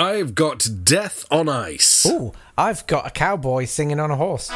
I've got Death on Ice. Ooh, I've got a cowboy singing on a horse.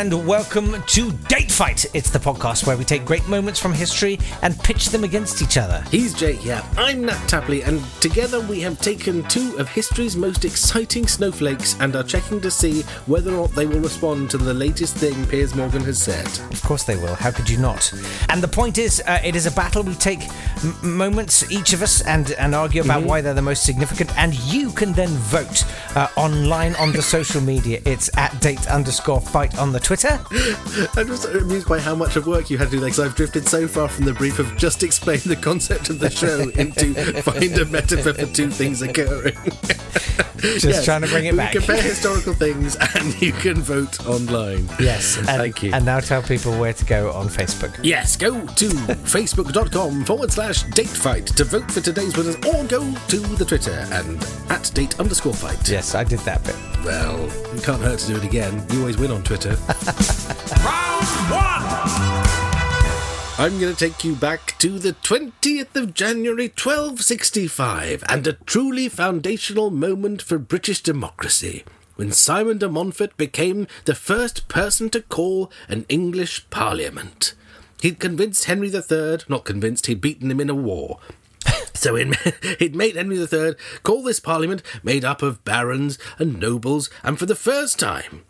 And welcome to Date Fight. It's the podcast where we take great moments from history and pitch them against each other. He's Jake here. I'm Nat Tapley, and together we have taken two of history's most exciting snowflakes and are checking to see whether or not they will respond to the latest thing Piers Morgan has said. Of course they will. How could you not? And the point is, uh, it is a battle. We take m- moments, each of us, and, and argue about why they're the most significant. And you can then vote uh, online on the social media. It's at date underscore fight on the Twitter. I'm just amused by how much of work you had to do there because I've drifted so far from the brief of just explain the concept of the show into find a metaphor for two things occurring. Just trying to bring it back. we back. compare historical things and you can vote online. Yes. And, Thank you. And now tell people where to go on Facebook. Yes, go to facebook.com forward slash datefight to vote for today's winners or go to the Twitter and at date underscore fight. Yes, I did that bit. Well, it can't hurt to do it again. You always win on Twitter. Round one! I'm going to take you back to the 20th of January 1265 and a truly foundational moment for British democracy when Simon de Montfort became the first person to call an English parliament. He'd convinced Henry III, not convinced, he'd beaten him in a war. So he'd made Henry III call this parliament made up of barons and nobles, and for the first time,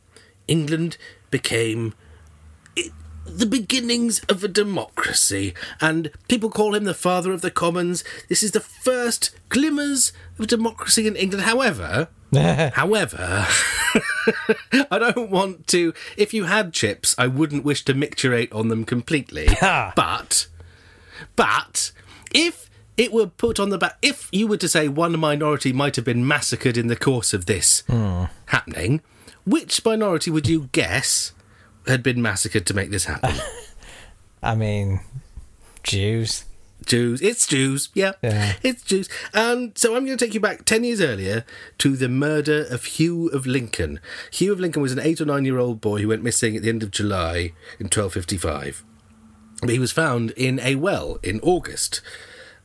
England became the beginnings of a democracy, and people call him the father of the commons. This is the first glimmers of democracy in England. However, however, I don't want to. If you had chips, I wouldn't wish to micturate on them completely. but, but if it were put on the back, if you were to say one minority might have been massacred in the course of this hmm. happening, which minority would you guess? had been massacred to make this happen. I mean, Jews. Jews. It's Jews. Yeah. Yeah. It's Jews. And so I'm going to take you back 10 years earlier to the murder of Hugh of Lincoln. Hugh of Lincoln was an eight or nine year old boy who went missing at the end of July in 1255. But he was found in a well in August.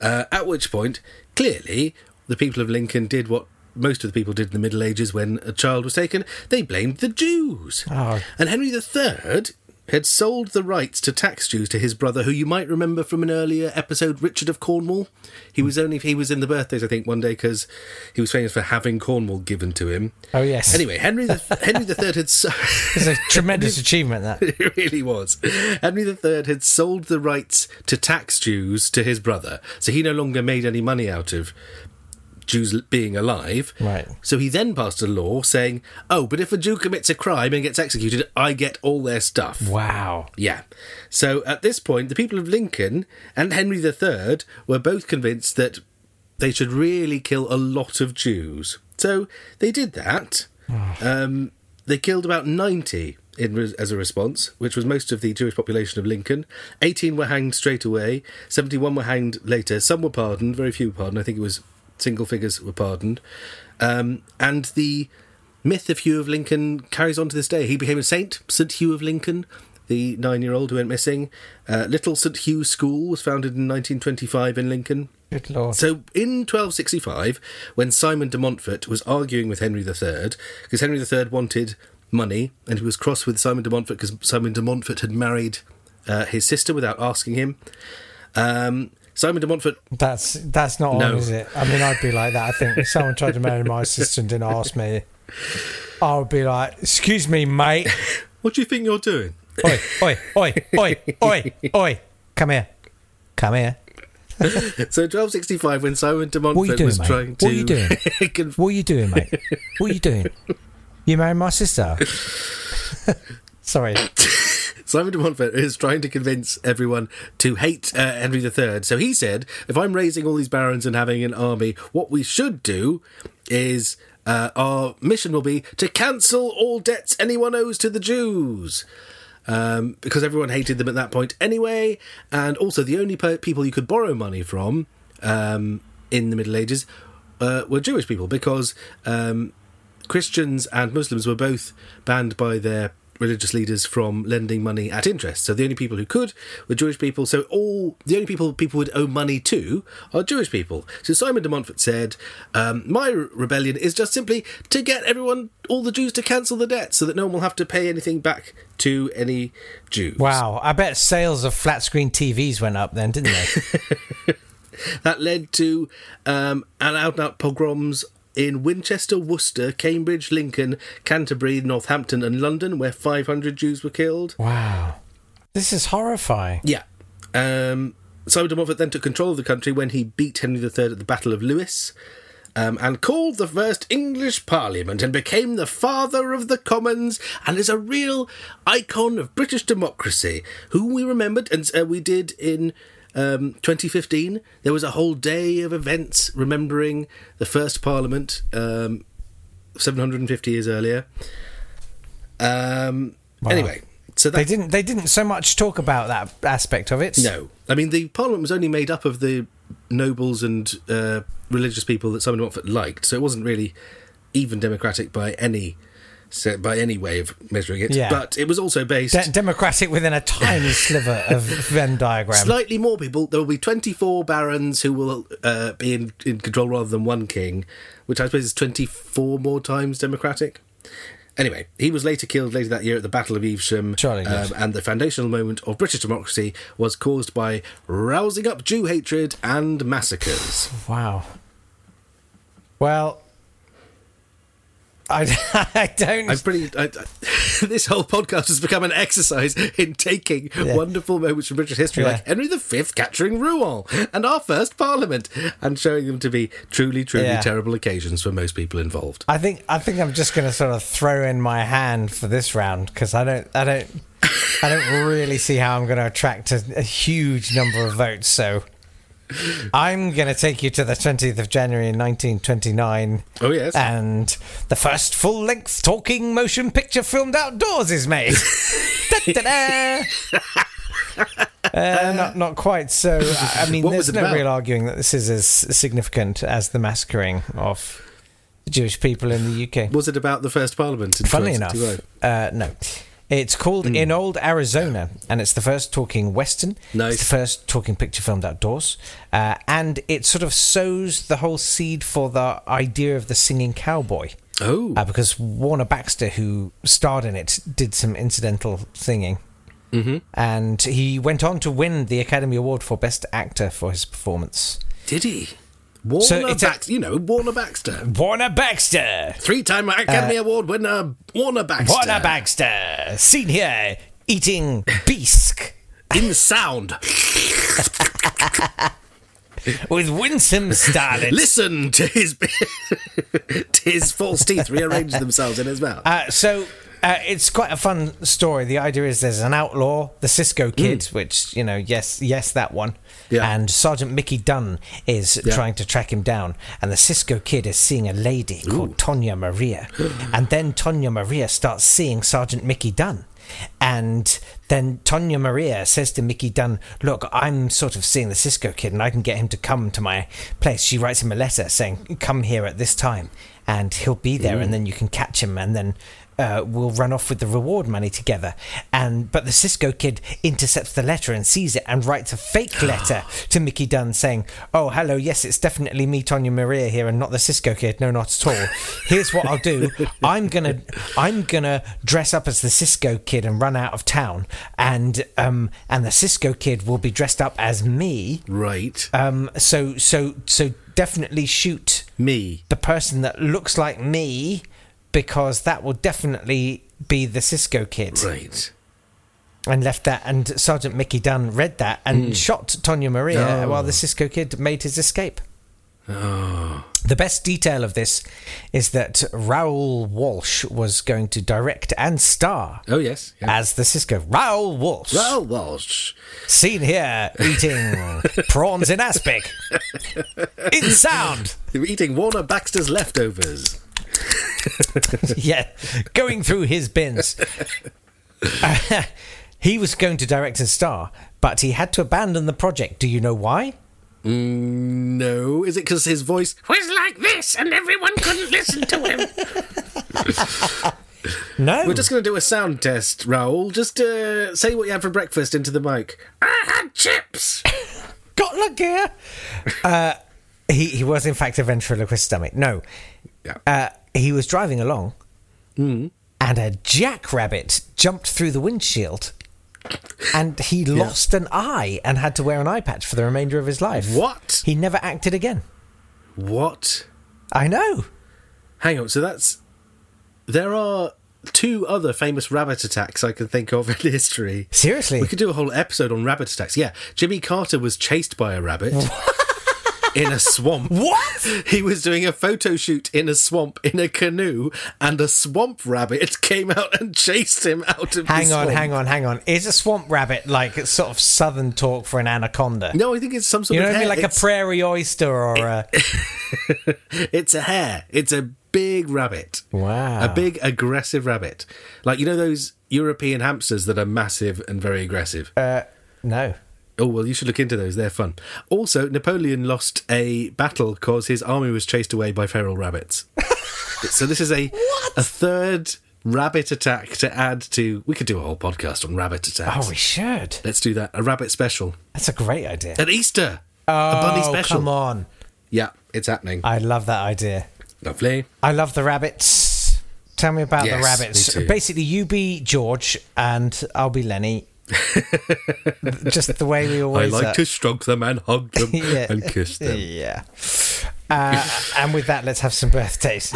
Uh, at which point, clearly, the people of Lincoln did what most of the people did in the Middle Ages when a child was taken. They blamed the Jews. Oh. And Henry III had sold the rights to tax Jews to his brother, who you might remember from an earlier episode, Richard of Cornwall. He was only he was in the birthdays, I think, one day because he was famous for having Cornwall given to him. Oh, yes. Anyway, Henry the, Henry III had so- It's a tremendous achievement, that. it really was. Henry III had sold the rights to tax Jews to his brother, so he no longer made any money out of Jews being alive. Right. So he then passed a law saying, "Oh, but if a Jew commits a crime and gets executed, I get all their stuff." Wow. Yeah. So at this point, the people of Lincoln and Henry III were both convinced that they should really kill a lot of Jews. So they did that. Um, they killed about 90 in, as a response, which was most of the Jewish population of Lincoln. 18 were hanged straight away, 71 were hanged later. Some were pardoned, very few pardoned. I think it was single figures were pardoned. Um, and the myth of Hugh of Lincoln carries on to this day. He became a saint, St. Hugh of Lincoln, the nine year old who went missing. Uh, Little St. Hugh School was founded in 1925 in Lincoln. Good lord. So in 1265, when Simon de Montfort was arguing with Henry III, because Henry III wanted money and he was cross with Simon de Montfort because Simon de Montfort had married uh, his sister without asking him. Um, Simon de Montfort That's that's not No. on, is it? I mean, I'd be like that. I think if someone tried to marry my sister and didn't ask me, I would be like, "Excuse me, mate. What do you think you're doing? Oi, oi, oi, oi, oi, oi. Come here, come here. So 1265, when Simon de What are you Montfort doing, was mate? trying to What are you doing? conf- What are you doing, mate? What are you doing? You married my sister? Sorry. Simon de Montfort is trying to convince everyone to hate uh, Henry III. So he said, if I'm raising all these barons and having an army, what we should do is uh, our mission will be to cancel all debts anyone owes to the Jews. Um, because everyone hated them at that point anyway, and also the only per- people you could borrow money from um, in the Middle Ages uh, were Jewish people, because um, Christians and Muslims were both banned by their religious leaders from lending money at interest. So the only people who could were Jewish people. So all the only people people would owe money to are Jewish people. So Simon de Montfort said, um, "My rebellion is just simply to get everyone, all the Jews, to cancel the debt, so that no one will have to pay anything back to any Jews." Wow, I bet sales of flat screen TVs went up then, didn't they? That led to um, an out and out pogroms in Winchester, Worcester, Cambridge, Lincoln, Canterbury, Northampton, and London, where 500 Jews were killed. wow. This is horrifying. Yeah. Um, Simon de Montfort then took control of the country when he beat Henry III at the Battle of Lewes. Um, and called the first English Parliament and became the father of the Commons and is a real icon of British democracy, whom we remembered and uh, we did in um, 2015. There was a whole day of events remembering the first Parliament um, 750 years earlier. Um, Anyway, so They didn't. They didn't so much talk about that aspect of it. no, I mean the Parliament was only made up of the nobles and uh, religious people that Simon Montfort liked, so it wasn't really even democratic by any so by any way of measuring it. Yeah. But it was also based De- democratic within a tiny sliver of Venn diagram. slightly more people. There will be twenty four barons who will uh, be in, in control rather than one king, which I suppose is twenty four more times democratic. Anyway, he was later killed later that year at the Battle of Evesham, Jolly good. um, and the foundational moment of British democracy was caused by rousing up Jew hatred and massacres. Wow. Well, I, I don't. I'm pretty. I, I, this whole podcast has become an exercise in taking wonderful moments from British history, Yeah. like Henry V capturing Rouen and our first Parliament, and showing them to be truly, truly Yeah. terrible occasions for most people involved. I think. I think I'm just going to sort of throw in my hand for this round because I don't. I don't. I don't really see how I'm going to attract a, a huge number of votes. So. I'm going to take you to the 20th of January 1929. Oh yes, And the first full length talking motion picture filmed outdoors is made. Da-da-da. uh, not, not quite so. I mean, What there's no about? real arguing that this is as significant as the massacring of the Jewish people in the UK. was it about the first Parliament? In Funnily enough, uh, no. It's called In Old Arizona, and it's the first talking Western. Nice. It's the first talking picture filmed outdoors. Uh, and it sort of sows the whole seed for the idea of the singing cowboy. Oh, Uh, because Warner Baxter, who starred in it, did some incidental singing. Mm-hmm. And he went on to win the Academy Award for Best Actor for his performance. did he? Warner So it's a- Baxter, you know Warner Baxter, Warner Baxter! three-time Academy Award winner. Warner Baxter. Uh, Warner Baxter! Seen here eating bisque in sound. with winsome starlet. Listen to his to his false teeth rearrange themselves in his mouth. Uh, so uh, it's quite a fun story. The idea is there's an outlaw, the Cisco Kid, which you know, yes, yes, that one. Mm. Yeah. And Sergeant Mickey Dunn is Yeah. trying to track him down, and the Cisco Kid is seeing a lady called Tonia Maria, and then Tonia Maria starts seeing Sergeant Mickey Dunn. And then Tonia Maria says to Mickey Dunn, Look, I'm sort of seeing the Cisco kid and I can get him to come to my place. She writes him a letter saying, Come here at this time and he'll be there and then you can catch him and then uh, we'll run off with the reward money together. And but the Cisco kid intercepts the letter and sees it and writes a fake letter to Mickey Dunn saying, "Oh, hello, yes, it's definitely me, Tonia Maria here, and not the Cisco kid. No, not at all. Here's what I'll do. I'm gonna, I'm gonna dress up as the Cisco kid and run out of town, and um, and the Cisco kid will be dressed up as me. right, Um, so so so definitely shoot." me. the person that looks like me because that will definitely be the Cisco kid. Right. And left that, and Sergeant Mickey Dunn read that and hmm. shot Tonia Maria Oh. while the Cisco kid made his escape. Oh, The best detail of this is that Raoul Walsh was going to direct and star oh yes. As the Cisco. Raoul Walsh. Well, Walsh. Seen here eating prawns in aspic. In sound. Eating Warner Baxter's leftovers. yeah, going through his bins. Uh, he was going to direct and star, but he had to abandon the project. Do you know why? Mm, no, is it because his voice? Was like this, and everyone couldn't listen to him. No. We're just going to do a sound test, Raoul. Just uh, say what you had for breakfast into the mic. I had chips. got luck here. Uh, he he was in fact a ventriloquist stomach. No, Yeah. uh, he was driving along, Hmm. and a jackrabbit jumped through the windshield, and he lost an eye and had to wear an eye patch for the remainder of his life. What? He never acted again. What? I know. Hang on. So that's there are two other famous rabbit attacks I can think of in history. Seriously. We could do a whole episode on rabbit attacks. Yeah, Jimmy Carter was chased by a rabbit in a swamp. What? He was doing a photo shoot in a swamp in a canoe, and a swamp rabbit came out and chased him out of. Hang the on, swamp. hang on, hang on. Is a swamp rabbit like sort of southern talk for an anaconda? No, I think it's some sort You know of what I mean? hare. Like a prairie oyster or a. It's a hare. It's a big rabbit. Wow. A big aggressive rabbit. Like you know those European hamsters that are massive and very aggressive. Uh, no. Oh well, you should look into those. They're fun. Also, Napoleon lost a battle because his army was chased away by feral rabbits. so this is a a third rabbit attack to add to. We could do a whole podcast on rabbit attacks. Oh, we should. Let's do that. A rabbit special That's a great idea. at Easter. Oh, a bunny oh, special. come on. Yeah, it's happening. I love that idea. Lovely. I love the rabbits. Tell me about the rabbits. Basically, you be George and I'll be Lenny. Just the way we always. I like are. to stroke them and hug them Yeah. and kiss them. Yeah. Uh, and with that, let's have some birthdays.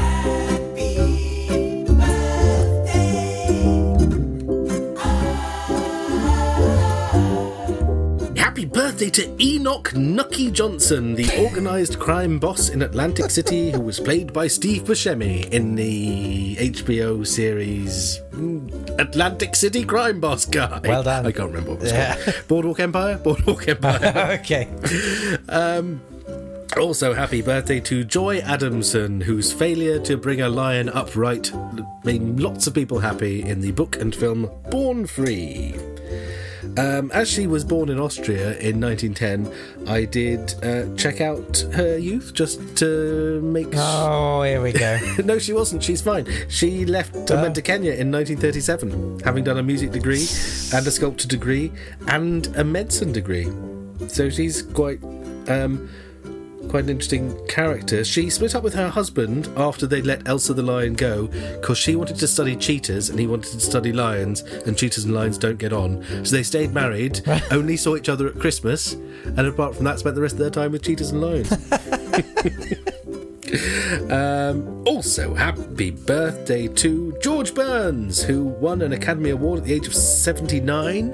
Birthday to Enoch Nucky Johnson, the organised crime boss in Atlantic City, who was played by Steve Buscemi in the HBO series mm, Atlantic City Crime Boss guy. Well done. I can't remember what it was Yeah. called. Boardwalk Empire? Boardwalk Empire. okay. also, happy birthday to Joy Adamson, whose failure to bring a lion upright made lots of people happy in the book and film Born Free. Um, as she was born in Austria in 1910, I did uh, check out her youth just to make. Oh, here we go. no, she wasn't. She's fine. She left and went to Kenya in 1937, having done a music degree and a sculpture degree and a medicine degree. So she's quite. Um, Quite an interesting character. She split up with her husband after they let Elsa the lion go because she wanted to study cheetahs and he wanted to study lions, and cheetahs and lions don't get on. So they stayed married, only saw each other at Christmas, and apart from that, spent the rest of their time with cheetahs and lions. Um, also, happy birthday to George Burns, who won an Academy Award at the age of 79.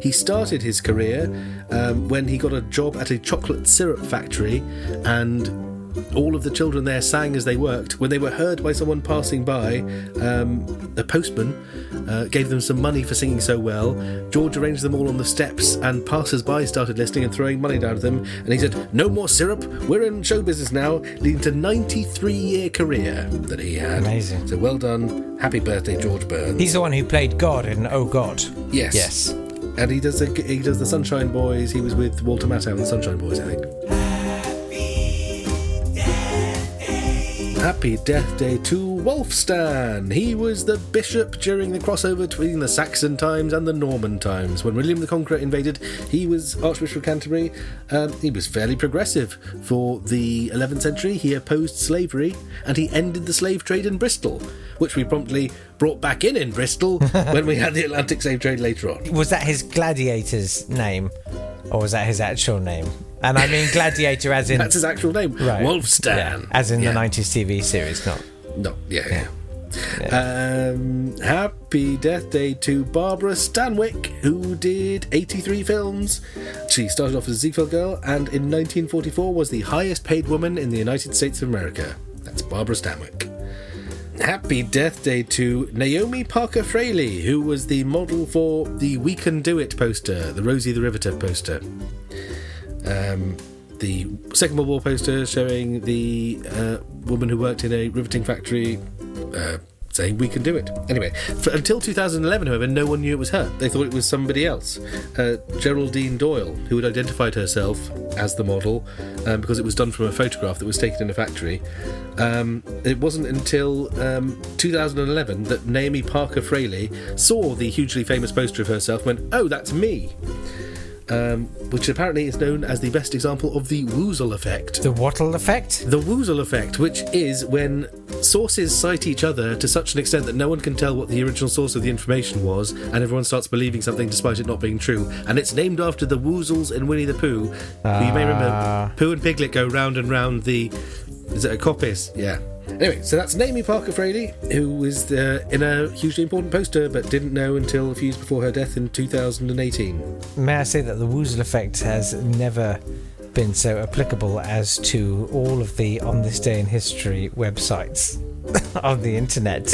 He started his career um, when he got a job at a chocolate syrup factory, and all of the children there sang as they worked. When they were heard by someone passing by, um, a postman uh, gave them some money for singing so well. George arranged them all on the steps, and passers by started listening and throwing money down at them. And he said, No more syrup, we're in show business now, leading to 93 year career that he had. Amazing. So well done. Happy birthday, George Burns. He's the one who played God in Oh God. Yes. Yes. And he does the, he does the Sunshine Boys. He was with Walter Matthau and the Sunshine Boys, I think. Happy Death Day to Wulfstan. He was the bishop during the crossover between the Saxon times and the Norman times. When William the Conqueror invaded, he was Archbishop of Canterbury. Um, he was fairly progressive for the 11th century. He opposed slavery and he ended the slave trade in Bristol, which we promptly brought back in in Bristol when we had the Atlantic slave trade later on. Was that his gladiator's name? Or was that his actual name? And I mean gladiator as in. That's his actual name, Right. Wulfstan. Yeah, as in Yeah. the 90s TV series, not. No, yeah, yeah. Um, happy death day to Barbara Stanwyck, who did 83 films. She started off as a Ziegfeld girl and in 1944 was the highest paid woman in the United States of America. That's Barbara Stanwyck. Happy death day to Naomi Parker Fraley, who was the model for the We Can Do It poster, the Rosie the Riveter poster. Um, the Second World War poster showing the uh, woman who worked in a riveting factory uh, saying we can do it. Anyway, for, until 2011, however, no one knew it was her. They thought it was somebody else. Uh, Geraldine Doyle, who had identified herself as the model um, because it was done from a photograph that was taken in a factory. Um, it wasn't until um, 2011 that Naomi Parker Fraley saw the hugely famous poster of herself and went, Oh, that's me. Um, which apparently is known as the best example of the woozle effect. The wattle effect? The woozle effect, which is when sources cite each other to such an extent that no one can tell what the original source of the information was, and everyone starts believing something despite it not being true. And it's named after the woozles in Winnie the Pooh. who you may remember Pooh and Piglet go round and round the. Is it a coppice? Yeah. Anyway, so that's Naomi Parker Fraley, who was uh, in a hugely important poster but didn't know until a few years before her death in 2018. May I say that the woozle effect has never been so applicable as to all of the On This Day in History websites on the internet.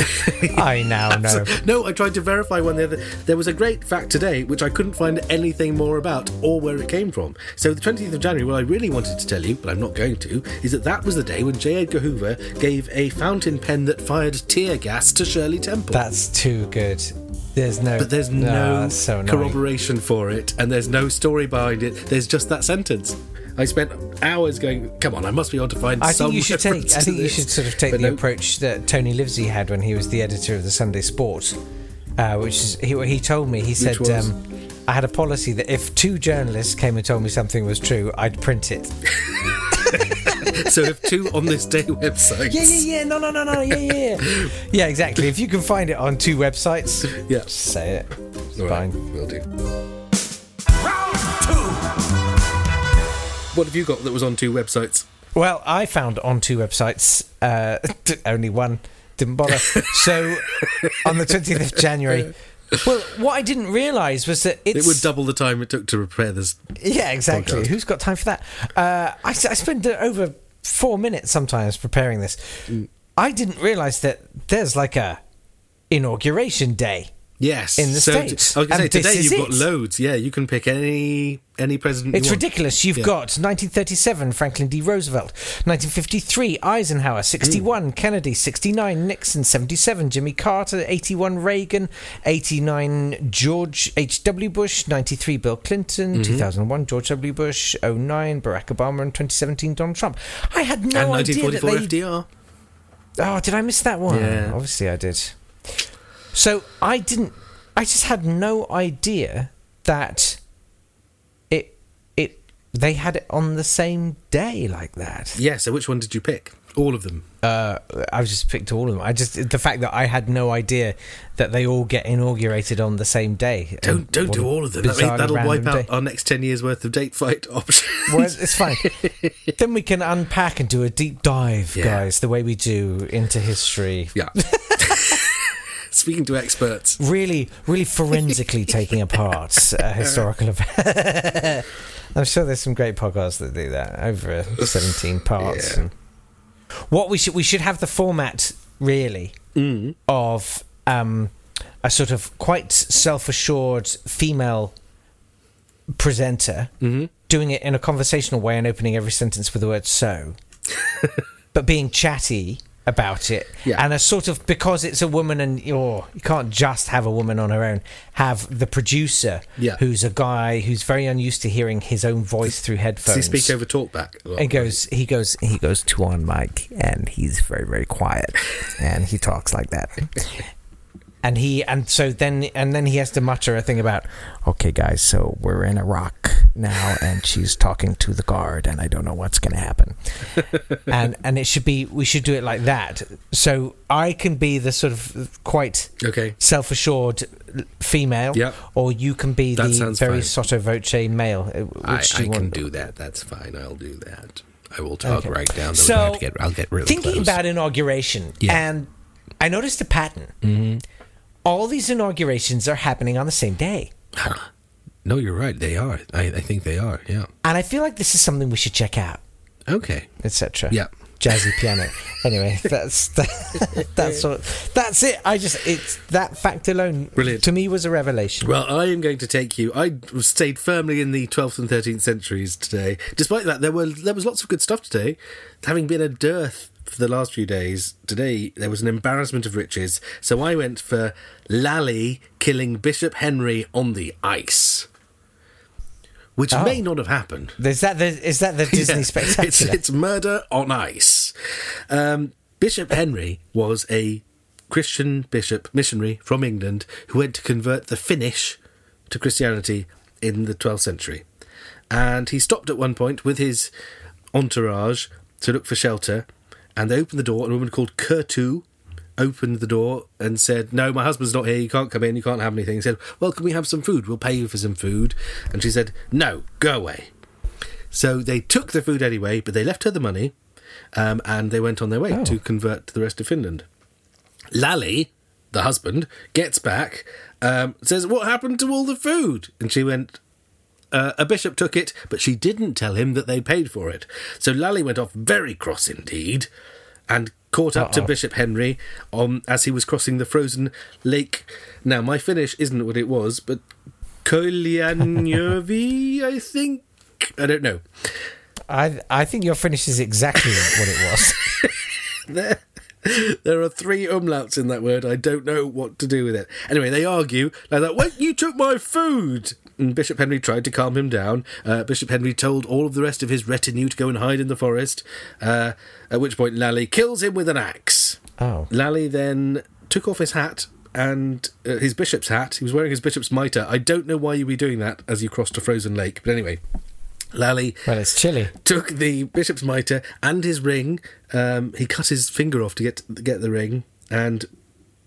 I now know. No, I tried to verify one the other. There was a great fact today which I couldn't find anything more about or where it came from. So the 20th of January, what I really wanted to tell you, but I'm not going to, is that that was the day when J. Edgar Hoover gave a fountain pen that fired tear gas to Shirley Temple. That's too good. There's no. but there's Ah, no so corroboration for it, and there's no story behind it. There's just that sentence. I spent hours going, "Come on, I must be able to find I some." think you should take. I think you should sort of take But the no. approach that Tony Livesey had when he was the editor of the Sunday Sport, uh, which is he, he told me. He said, um, "I had a policy that if two journalists came and told me something was true, I'd print it." so if two on this day websites. Yeah, yeah, yeah. No, no, no, no. Yeah, yeah, yeah. yeah, exactly. If you can find it on two websites, Yeah. just say it. It's All right, fine. will do. Round two. What have you got that was on two websites? Well, I found on two websites, uh, only one, didn't bother. So on the 20th of January, well, what I didn't realise was that it's. It would double the time it took to prepare this. Yeah, exactly. podcast. Who's got time for that? Uh, I, I spend uh, over four minutes sometimes preparing this. Mm. I didn't realise that there's like a inauguration day. Yes, In the so States. I was going to And say today you've got it. loads. Yeah, you can pick any any president. you It's want. ridiculous. You've Yeah. got 1937, Franklin D. Roosevelt. 1953, Eisenhower. 61, mm. Kennedy. 69, Nixon. 77, Jimmy Carter. 81, Reagan. 89, George H.W. Bush. 93, Bill Clinton. Mm-hmm. 2001, George W. Bush. 09, Barack Obama. And 2017, Donald Trump. I had no And idea that they FDR. Oh, did I miss that one? Yeah. Obviously, I did. So I didn't. I just had no idea that it it they had it on the same day like that. Yeah. So which one did you pick? All of them. Uh, I just picked all of them. I just the fact that I had no idea that they all get inaugurated on the same day. Don't don't do all of them. That bizarre mean, that'll wipe out day. our next ten years worth of date fight options. Well, it's fine. then we can unpack and do a deep dive, Yeah. guys, the way we do into history. yeah. Speaking to experts. really, really forensically taking apart uh, a historical event. I'm sure there's some great podcasts that do that over 17 parts. Yeah. What we should we should have the format really mm. of um, a sort of quite self-assured female presenter mm-hmm. doing it in a conversational way and opening every sentence with the word "so," but being chatty about it Yeah. and a sort of because it's a woman and you're you can't just have a woman on her own have the producer Yeah. who's a guy who's very unused to hearing his own voice through Does headphones he speak over talkback? a lot? he goes he goes he goes to one mic and he's very very quiet and he talks like that and he and so then and then he has to mutter a thing about okay guys so we're in iraq now and she's talking to the guard and i don't know what's going to happen and and it should be we should do it like that so i can be the sort of quite Okay. self-assured female Yep. or you can be That the very fine. sotto voce male Uh, which I, I you can do that. That's fine. I'll do that. I will talk Okay. right down. So, I'll get, I'll get really thinking close. about inauguration, Yeah. and I noticed a pattern. Mm-hmm. All these inaugurations are happening on the same day, No, you're right. They are. I, I think they are. Yeah. and I feel like this is something we should check out, Okay. etc. Yeah. jazzy piano. anyway, that's that's what, that's it. I just it's that fact alone Brilliant. to me was a revelation. Well, I am going to take you. I stayed firmly in the 12th and 13th centuries today. Despite that, there were there was lots of good stuff today. Having been a dearth for the last few days. Today there was an embarrassment of riches, so I went for Lalli killing Bishop Henry on the ice, which Oh. may not have happened. Is that the is that the Disney Yeah, spectacular? It's, it's murder on ice. Um, bishop Henry was a Christian bishop, missionary from England, who went to convert the Finnish to Christianity in the 12th century. And he stopped at one point with his entourage to look for shelter, and they opened the door, and a woman called Kerttu opened the door and said, No, my husband's not here, you can't come in, you can't have anything. He said, Well, can we have some food? We'll pay you for some food. And she said, No, go away. So they took the food anyway, but they left her the money, um, and they went on their way Oh. to convert to the rest of Finland. Lalli, the husband, gets back, um, says, What happened to all the food? And she went, uh, A bishop took it, but she didn't tell him that they paid for it. So Lalli went off very cross indeed and caught up to Uh-oh. Bishop Henry um, as he was crossing the frozen lake. Now, my Finnish isn't what it was, but Koljanjärvi, I think. I don't know. I I think your finish is exactly what it was. there, there are three umlauts in that word. I don't know what to do with it. Anyway, they argue like that. Wait, you took my food. And Bishop Henry tried to calm him down. Uh, Bishop Henry told all of the rest of his retinue to go and hide in the forest. Uh, at which point, Lalli kills him with an axe. Oh, Lalli then took off his hat and uh, his bishop's hat. He was wearing his bishop's mitre. I don't know why you'd be doing that as you crossed a frozen lake, but anyway, Lalli well, it's chilly. took the bishop's mitre and his ring. Um, he cut his finger off to get get the ring and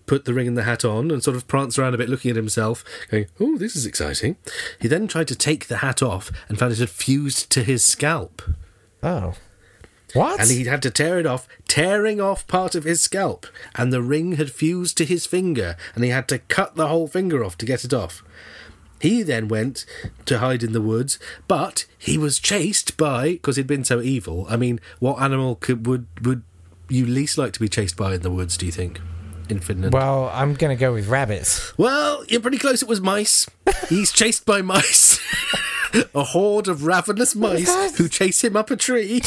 put the ring and the hat on and sort of pranced around a bit, looking at himself, going, "Oh, this is exciting." He then tried to take the hat off and found it had fused to his scalp, Oh, what? and he had to tear it off, tearing off part of his scalp, and the ring had fused to his finger, and he had to cut the whole finger off to get it off. He then went to hide in the woods, but he was chased by because he'd been so evil. I mean, what animal could would would you least like to be chased by in the woods? Do you think in Finland? well, I'm going to go with rabbits. Well, you're pretty close. It was mice. He's chased by mice. a horde of ravenous mice who chase him up a tree.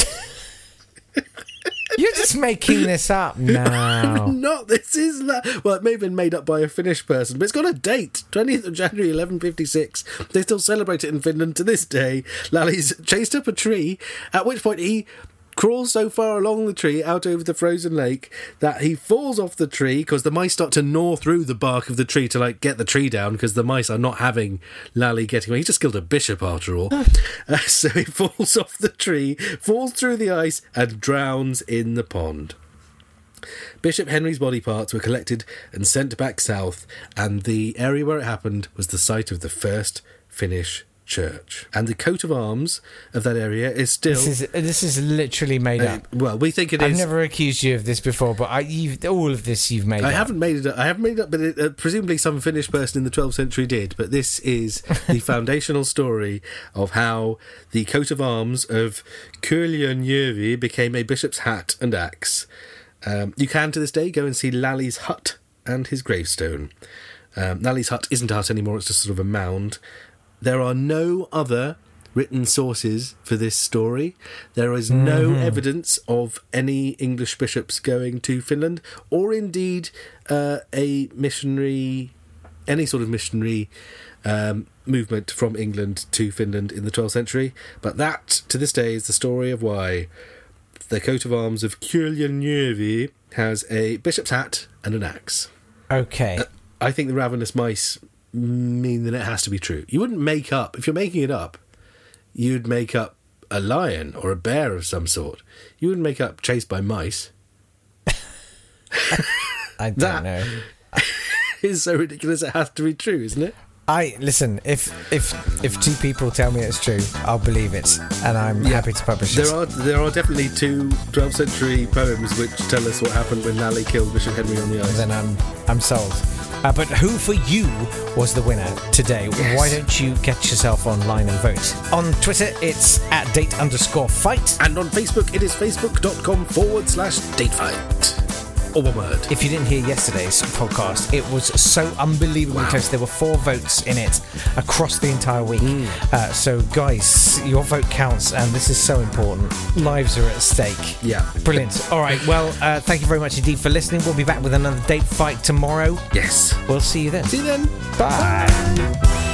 You're just making this up now. Not this is la- well, it may have been made up by a Finnish person, but it's got a date, twentieth of January, eleven fifty six. They still celebrate it in Finland to this day. Lalli's chased up a tree, at which point he crawls so far along the tree out over the frozen lake that he falls off the tree because the mice start to gnaw through the bark of the tree to like get the tree down because the mice are not having Lalli getting away. He just killed a bishop after all. Uh, so he falls off the tree, falls through the ice, and drowns in the pond. Bishop Henry's body parts were collected and sent back south, and the area where it happened was the site of the first Finnish church. And the coat of arms of that area is still. This is this is literally made uh, up. well, we think it I've is. never accused you of this before, but I, you've, all of this you've made I up. haven't made it. Up, I haven't made it up, but it, uh, presumably some Finnish person in the 12th century did. But this is the foundational story of how the coat of arms of Kurljönjärvi became a bishop's hat and axe. Um, you can to this day go and see Lalli's hut and his gravestone. Um, Lalli's hut isn't a hut anymore; it's just sort of a mound. There are no other written sources for this story. There is no evidence of any English bishops going to Finland, or indeed uh, a missionary, any sort of missionary um, movement from England to Finland in the 12th century. But that, to this day, is the story of why the coat of arms of Kurljönjärvi has a bishop's hat and an axe. Okay. I think the ravenous mice mean that it has to be true. You wouldn't make up if you're making it up. You'd make up a lion or a bear of some sort. You wouldn't make up chased by mice. I don't that- know. It's so ridiculous it has to be true, isn't it? I listen. If if if two people tell me it's true, I'll believe it, and I'm Yeah. happy to publish There it. are there are definitely two 12th century poems which tell us what happened when Lalli killed Bishop Henry on the ice. Then I'm I'm sold. Uh, but who for you was the winner today? Why don't you get yourself online and vote? On Twitter, it's at date underscore fight. And on Facebook, it is facebook.com forward slash datefight. Or one word. If you didn't hear yesterday's podcast, it was so unbelievably Wow. close. There were four votes in it across the entire week. Mm. Uh, so, guys, your vote counts, and this is so important. Lives are at stake. Yeah. Brilliant. All right. Well, uh, thank you very much indeed for listening. We'll be back with another date fight tomorrow. Yes. We'll see you then. See you then. Bye.